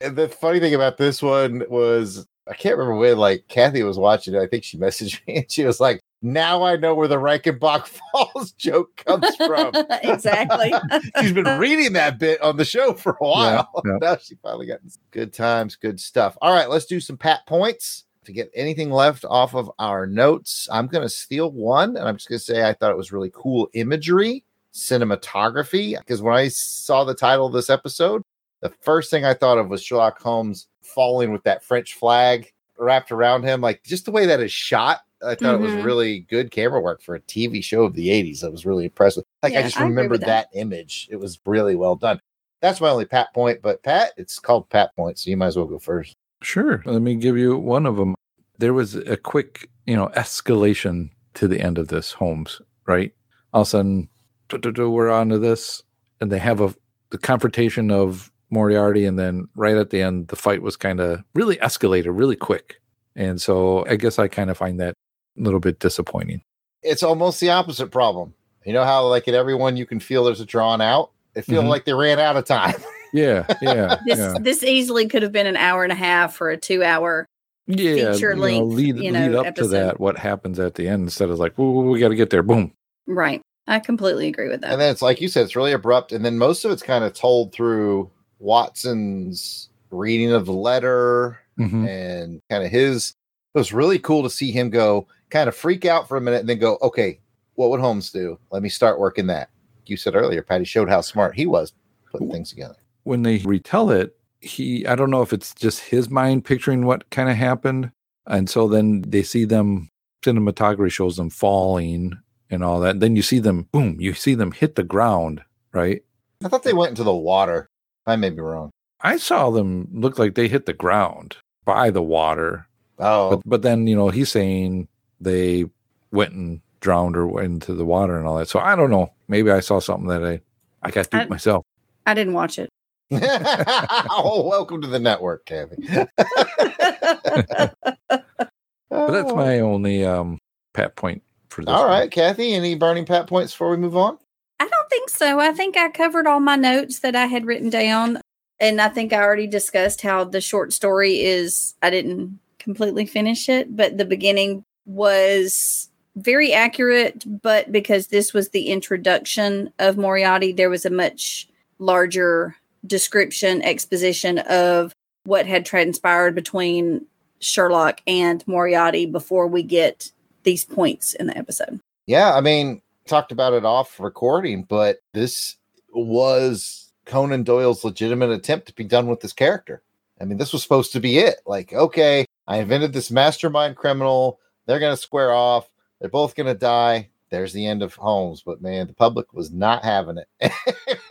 and the funny thing about this one was I can't remember when like Kathy was watching it. I think she messaged me and she was like, "Now I know where the Reichenbach Falls joke comes from." exactly. She's been reading that bit on the show for a while. yeah. now she finally got some good times, good stuff. All right, let's do some pat points to get anything left off of our notes. I'm going to steal one, and I'm just going to say I thought it was really cool imagery, cinematography. Because when I saw the title of this episode, the first thing I thought of was Sherlock Holmes falling with that French flag wrapped around him. Like just the way that is shot. I thought it was Mhm. really good camera work for a TV show of the 80s. I was really impressive. Like Yeah, I just I remembered with that. that image. It was really well done. That's my only pat point. But Pat, it's called pat point, so you might as well go first. Sure. Let me give you one of them. There was a quick, you know, escalation to the end of this Holmes, right? All of a sudden, duh, duh, duh, we're on to this, and they have a the confrontation of Moriarty, and then right at the end, the fight was kind of really escalated really quick, and so I guess I kind of find that a little bit disappointing. It's almost the opposite problem. You know how like in everyone you can feel there's a drawn out. It feels Mhm. like they ran out of time. Yeah, yeah, This yeah, this easily could have been an hour and a half for a two hour. yeah. feature you know, length, lead you know, lead up episode. to that. What happens at the end instead of like, "Whoa, whoa, we got to get there, boom. Right. I completely agree with that. and then it's like you said, it's really abrupt. And then most of it's kind of told through Watson's reading of the letter Mhm. and kind of his. It was really cool to see him go kind of freak out for a minute and then go, okay, what would Holmes do? Let me start working that. You said earlier, Patty showed how smart he was putting things together. when they retell it, he I don't know if it's just his mind picturing what kind of happened. And so then they see them cinematography shows them falling and all that. Then you see them boom, you see them hit the ground, right? I thought they went into the water. I may be wrong. I saw them look like they hit the ground by the water. Oh, But but then, you know, he's saying they went and drowned or went into the water and all that. So I don't know. Maybe I saw something that I I got I- duped myself. I didn't watch it. oh, welcome to the network, Kathy. But that's my only um pat point for this. All one. right, Kathy. Any burning pat points before we move on? I don't think so. I think I covered all my notes that I had written down. And I think I already discussed how the short story is, I didn't completely finish it, but the beginning was very accurate. But because this was the introduction of Moriarty, there was a much larger description, exposition of what had transpired between Sherlock and Moriarty before we get these points in the episode. Yeah, I mean, talked about it off recording, but this was Conan Doyle's legitimate attempt to be done with this character. I mean, this was supposed to be it. Like, okay, I invented this mastermind criminal. They're going to square off. They're both going to die. There's the end of Holmes. But man, the public was not having it.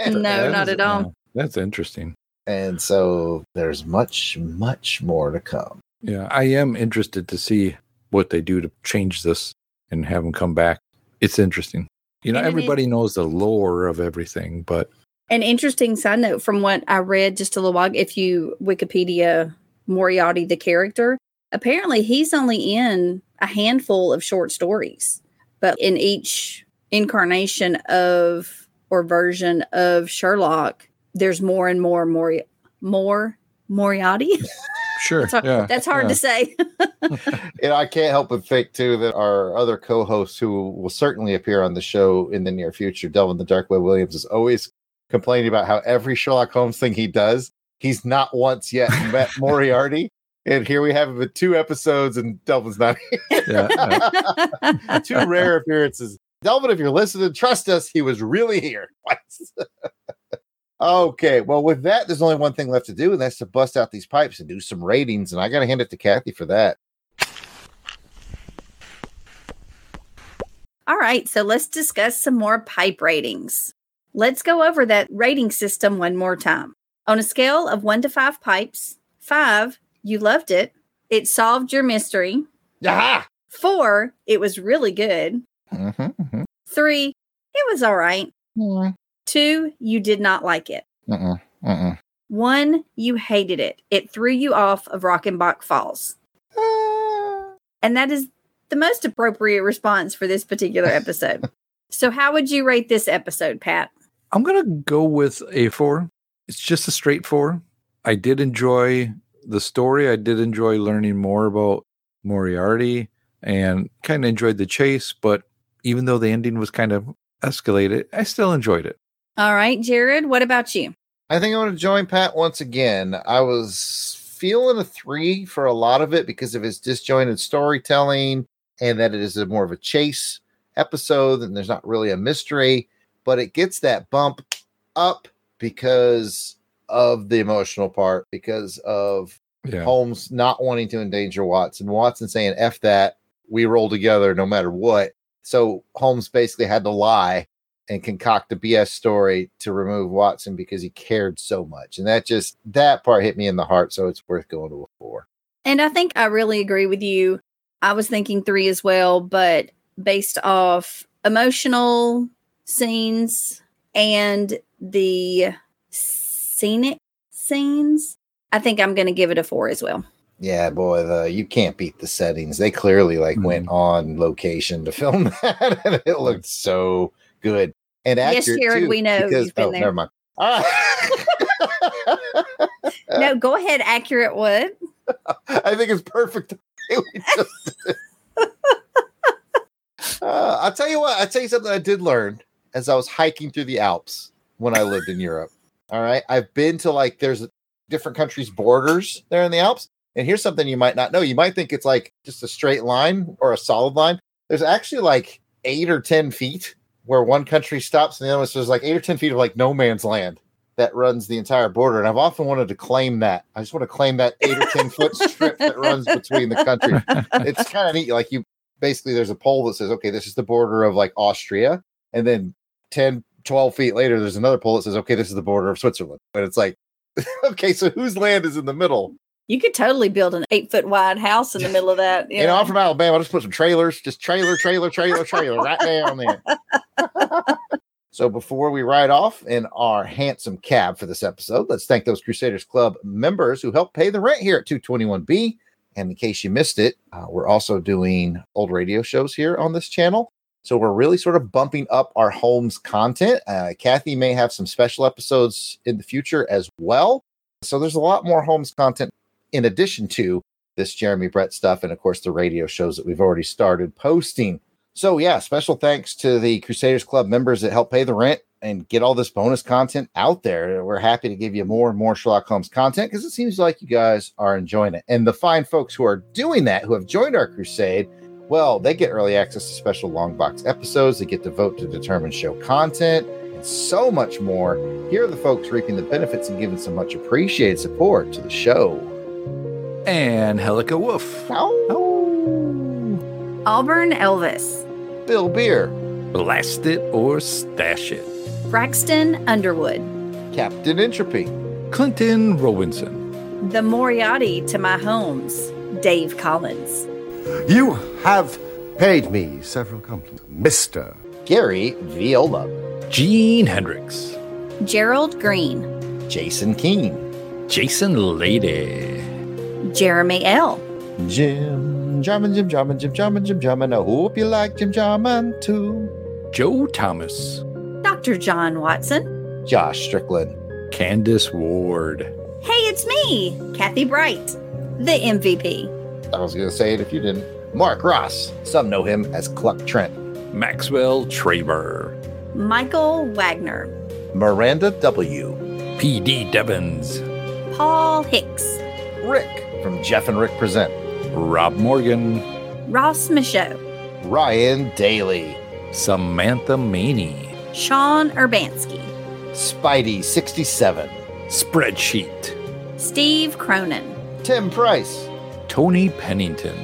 no, That not at all. uh, that's interesting. and so there's much, much more to come. Yeah, I am interested to see what they do to change this and have them come back. It's interesting. You know, And it is- everybody knows the lore of everything, but An interesting side note from what I read just a little while if you Wikipedia Moriarty, the character, apparently he's only in a handful of short stories, but in each incarnation of or version of Sherlock, there's more and more Mori- more Moriarty. sure. That's hard, yeah, that's hard yeah. to say. and I can't help but think too that our other co-host, who will certainly appear on the show in the near future, Delvin the Dark Web Williams, is always complaining about how every Sherlock Holmes thing he does, he's not once yet met Moriarty. And here we have it in two episodes, and Delvin's not here. Yeah, yeah. two rare appearances. Delvin, if you're listening, trust us, he was really here. okay, well, with that, there's only one thing left to do, and that's to bust out these pipes and do some ratings. And I got to hand it to Kathy for that. All right, so let's discuss some more pipe ratings. Let's go over that rating system one more time. On a scale of one to five pipes, five, you loved it, it solved your mystery. Yeah. Four, it was really good. Mm-hmm, Three, it was all right. mm-hmm. Two, you did not like it. Mm-mm, mm-mm. One, you hated it. It threw you off of Reichenbach Falls. Ah. And that is the most appropriate response for this particular episode. so, how would you rate this episode, Pat? I'm gonna go with a four. It's just a straight four. I did enjoy the story. I did enjoy learning more about Moriarty and kind of enjoyed the chase. But even though the ending was kind of escalated, I still enjoyed it. All right, Jared, what about you? I think I'm going to join Pat once again. I was feeling a three for a lot of it because of his disjointed storytelling and that it is a more of a chase episode and there's not really a mystery, but it gets that bump up because of the emotional part, because of Yeah. Holmes not wanting to endanger Watson, Watson saying, F that, we roll together no matter what. So Holmes basically had to lie and concoct a BS story to remove Watson because he cared so much. And that just, that part hit me in the heart. So it's worth going to a four. And I think I really agree with you. I was thinking three as well, but based off emotional scenes and the scenic scenes, I think I'm going to give it a four as well. Yeah, boy, the you can't beat the settings. They clearly like went on location to film that, and it looked so good and Yes, accurate. Jared, too, we know because- you've been oh, there. Never mind. All right. no, go ahead. Accurate what? I think it's perfect. the way we just did it. uh, I'll tell you what. I'll tell you something I did learn as I was hiking through the Alps when I lived in Europe. All right, I've been to like there's different countries' borders there in the Alps, and here's something you might not know. You might think it's like just a straight line or a solid line. There's actually like eight or ten feet where one country stops, and the other one so there's like eight or ten feet of like no man's land that runs the entire border. And I've often wanted to claim that. I just want to claim that eight or 10 foot strip that runs between the country. It's kind of neat. Like you basically, there's a pole that says, okay, this is the border of like Austria. And then 10, 12 feet later, there's another pole that says, okay, this is the border of Switzerland. And it's like, okay, so whose land is in the middle? You could totally build an eight foot wide house in the middle of that. You know, I'm from Alabama. I'll just put some trailers, just trailer, trailer, trailer, trailer right down there. So before we ride off in our handsome cab for this episode, let's thank those Crusaders Club members who helped pay the rent here at 221B. And in case you missed it, uh, we're also doing old radio shows here on this channel. So we're really sort of bumping up our Holmes content. Uh, Kathy may have some special episodes in the future as well. So there's a lot more Holmes content in addition to this Jeremy Brett stuff and, of course, the radio shows that we've already started posting. So, yeah, special thanks to the Crusaders Club members that help pay the rent and get all this bonus content out there. We're happy to give you more and more Sherlock Holmes content because it seems like you guys are enjoying it. And the fine folks who are doing that, who have joined our crusade, well, they get early access to special long box episodes. They get to vote to determine show content and so much more. Here are the folks reaping the benefits and giving some much appreciated support to the show. And Helica Wolf. Oh, Auburn Elvis, Bill Beer, Blast it or stash it. Braxton Underwood, Captain Entropy, Clinton Robinson. the Moriarty to my Holmes, Dave Collins, You have paid me several compliments, Mr. Gary Viola, Gene Hendricks. Gerald Green, Jason Keene, Jason Lady. Jeremy L., Jim Jarman, Jim Jarman, Jim Jarman, Jim Jarman. I hope you like Jim Jarman too. Joe Thomas. Dr. John Watson. Josh Strickland, Candace Ward. Hey, it's me, Kathy Bright, the MVP. I was going to say it if you didn't. Mark Ross, some know him as Cluck Trent. Maxwell Traber. Michael Wagner, Miranda W. PD Devons. Paul Hicks, Rick from Jeff and Rick Present. Rob Morgan. Ross Michaud, Ryan Daly. Samantha Maney. Sean Urbanski, Spidey 67. Spreadsheet. Steve Cronin, Tim Price. Tony Pennington.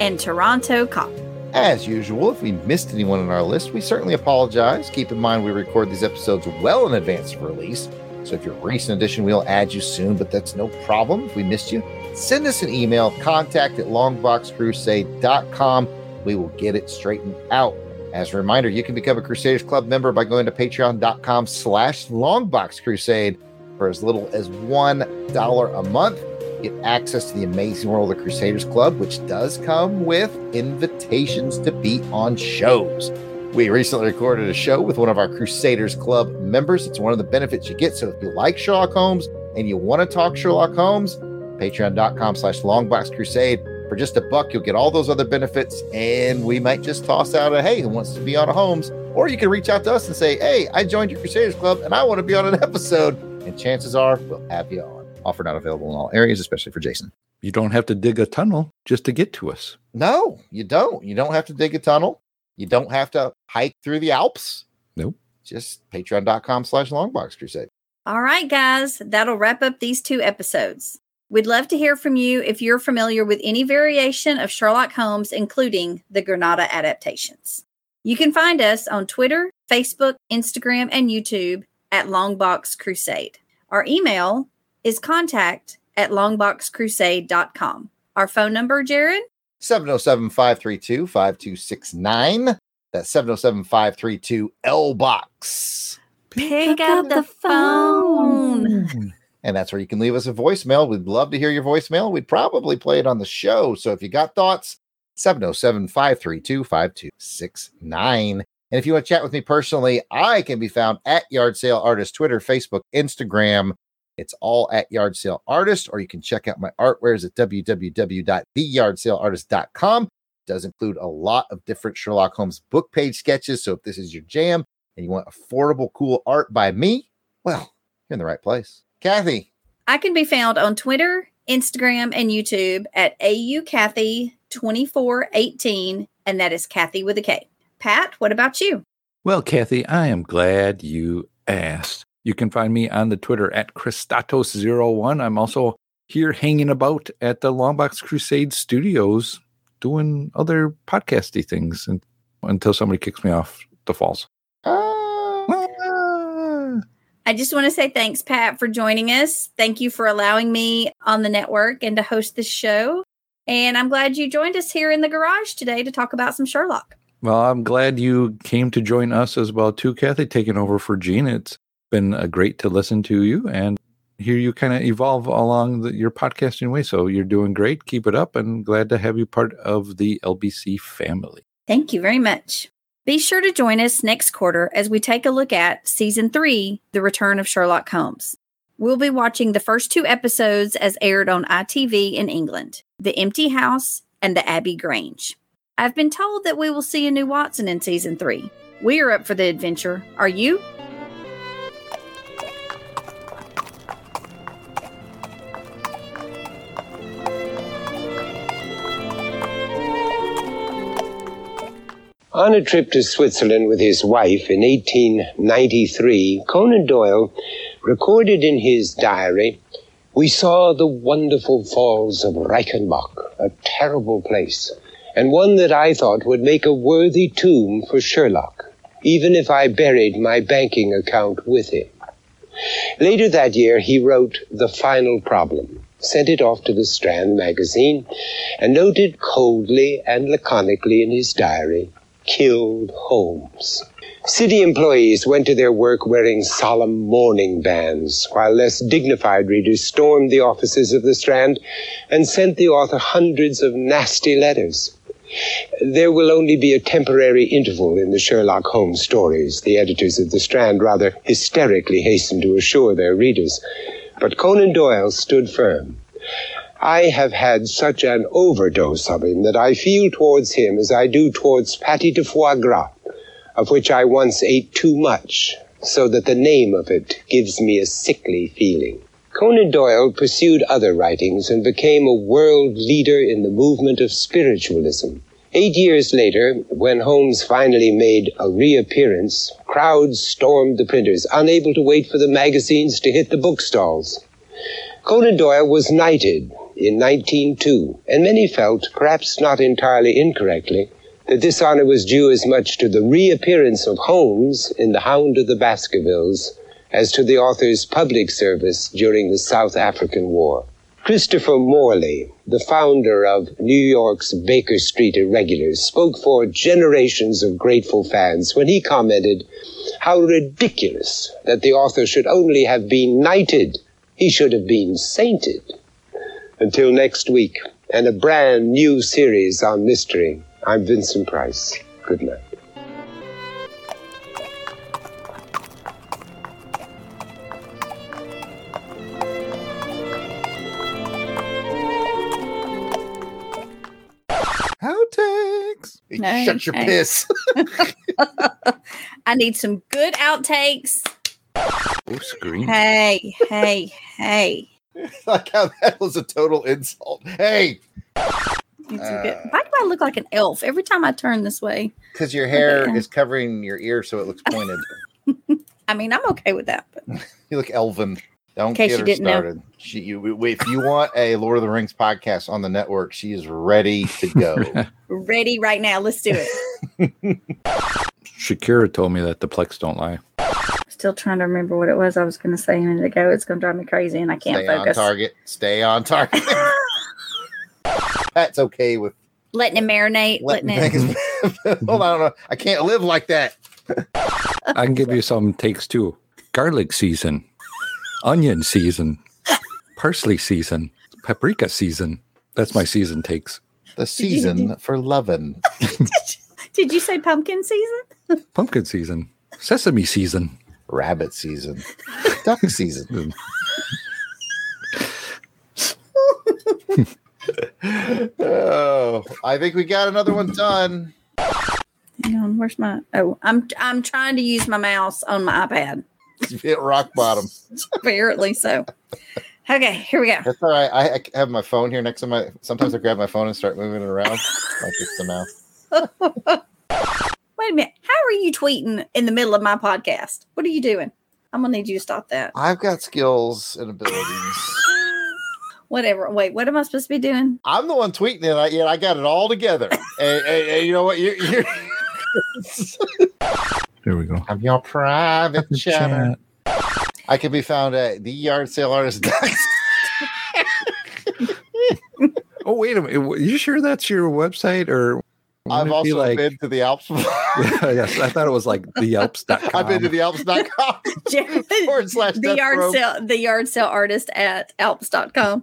and Toronto Cop. As usual, if we missed anyone on our list, we certainly apologize. Keep in mind we record these episodes well in advance of release. So if you're a recent addition, we'll add you soon, but that's no problem if we missed you. Send us an email, contact at longboxcrusade.com. We will get it straightened out. As a reminder, you can become a Crusaders Club member by going to patreon.com slash longboxcrusade for as little as $1 a month. Get access to the amazing world of the Crusaders Club, which does come with invitations to be on shows. We recently recorded a show with one of our Crusaders Club members. It's one of the benefits you get. So if you like Sherlock Holmes and you want to talk Sherlock Holmes, patreon.com slash longbox crusade. For just a buck, you'll get all those other benefits, and we might just toss out a hey, who wants to be on a Holmes? Or you can reach out to us and say, hey, I joined your Crusaders Club and I want to be on an episode. And chances are we'll have you on. Offer not available in all areas, especially for Jason. You don't have to dig a tunnel just to get to us. No, you don't. You don't have to dig a tunnel. You don't have to hike through the Alps. Nope. Just patreon.com slash longbox crusade. All right, guys, that'll wrap up these two episodes. We'd love to hear from you if you're familiar with any variation of Sherlock Holmes, including the Granada adaptations. You can find us on Twitter, Facebook, Instagram, and YouTube at Longbox Crusade. Our email is contact at longboxcrusade.com. Our phone number, Jared? 707 532 5269. That's 707 532 L Box. Pick up the phone. And that's where you can leave us a voicemail. We'd love to hear your voicemail. We'd probably play it on the show. So if you got thoughts, 707 532 5269. And if you want to chat with me personally, I can be found at Yard Sale Artist, Twitter, Facebook, Instagram. It's all at Yard Sale Artist, or you can check out my artwares at www.theyardsaleartist.com. It does include a lot of different Sherlock Holmes book page sketches. So if this is your jam and you want affordable, cool art by me, well, you're in the right place. Kathy, I can be found on Twitter, Instagram, and YouTube at AUKathy2418, and that is Kathy with a K. Pat, what about you? Well, Kathy, I am glad you asked. You can find me on the Twitter at Christatos01. I'm also here hanging about at the Longbox Crusade Studios doing other podcasty things and, until somebody kicks me off the falls. Ah, I just want to say thanks, Pat, for joining us. Thank you for allowing me on the network and to host this show. And I'm glad you joined us here in the garage today to talk about some Sherlock. Well, I'm glad you came to join us as well, too, Kathy, taking over for Gene. It's been uh, great to listen to you and hear you kind of evolve along the, your podcasting way. So you're doing great. Keep it up and glad to have you part of the LBC family. Thank you very much. Be sure to join us next quarter as we take a look at season three, The Return of Sherlock Holmes. We'll be watching the first two episodes as aired on ITV in England The Empty House and The Abbey Grange. I've been told that we will see a new Watson in season three. We are up for the adventure. Are you? On a trip to Switzerland with his wife in 1893, Conan Doyle recorded in his diary, We saw the wonderful falls of Reichenbach, a terrible place, and one that I thought would make a worthy tomb for Sherlock, even if I buried my banking account with him. Later that year, he wrote The Final Problem, sent it off to the Strand magazine, and noted coldly and laconically in his diary, killed Holmes. City employees went to their work wearing solemn mourning bands, while less dignified readers stormed the offices of the Strand and sent the author hundreds of nasty letters. There will only be a temporary interval in the Sherlock Holmes stories, the editors of the Strand rather hysterically hastened to assure their readers. But Conan Doyle stood firm. I have had such an overdose of him that I feel towards him as I do towards pâté de foie gras, of which I once ate too much, so that the name of it gives me a sickly feeling. Conan Doyle pursued other writings and became a world leader in the movement of spiritualism. Eight years later, when Holmes finally made a reappearance, crowds stormed the printers, unable to wait for the magazines to hit the bookstalls. Conan Doyle was knighted in 1902, and many felt, perhaps not entirely incorrectly, that this honor was due as much to the reappearance of Holmes in The Hound of the Baskervilles as to the author's public service during the South African War. Christopher Morley, the founder of New York's Baker Street Irregulars, spoke for generations of grateful fans when he commented, How ridiculous that the author should only have been knighted. He should have been sainted. Until next week, and a brand new series on mystery, I'm Vincent Price. Good night. Outtakes. No, Shut your hey. piss. I need some good outtakes. Oh, screen. Hey, hey, hey. like how that was a total insult. Hey, Need some good. Uh. Why do I look like an elf every time I turn this way? because your hair Okay. is covering your ear, so it looks pointed. I mean, I'm okay with that. But you look elven. Don't case get you her didn't know. started. She, you, if you want a Lord of the Rings podcast on the network, she is ready to go. ready right now. Let's do it. Shakira told me that the Plex don't lie. Still trying to remember what it was I was going to say a minute ago. It's going to drive me crazy, and I can't focus. Stay on target. Stay on target. That's okay with letting it marinate. letting Letting, it. things. Hold on, no, I can't live like that. I can give you some takes too. Garlic season, onion season, parsley season, paprika season. That's my season takes. The season for loving. Did you say pumpkin season? Pumpkin season, sesame season. Rabbit season. Duck season. oh, I think we got another one done. Hang on, where's my? Oh, I'm I'm trying to use my mouse on my iPad. You hit rock bottom. Apparently so. Okay, here we go. That's all right. I, I have my phone here next to my. Sometimes I grab my phone and start moving it around like it's the mouth. Wait a minute. How are you tweeting in the middle of my podcast? What are you doing? I'm gonna need you to stop that. I've got skills and abilities. Whatever. Wait, what am I supposed to be doing? I'm the one tweeting it. I, yeah, I got it all together. and, and- and you know what? You're, you're There we go. I'm your private chatter. Chat. I can be found at the yard sale artist. Oh wait a minute. You sure that's your website or? I've wouldn't be also been to the Alps. yes, I thought it was like the Yelps.com. I've been to the Alps.com forward slash the yard row. sale the yard sale artist at alps.com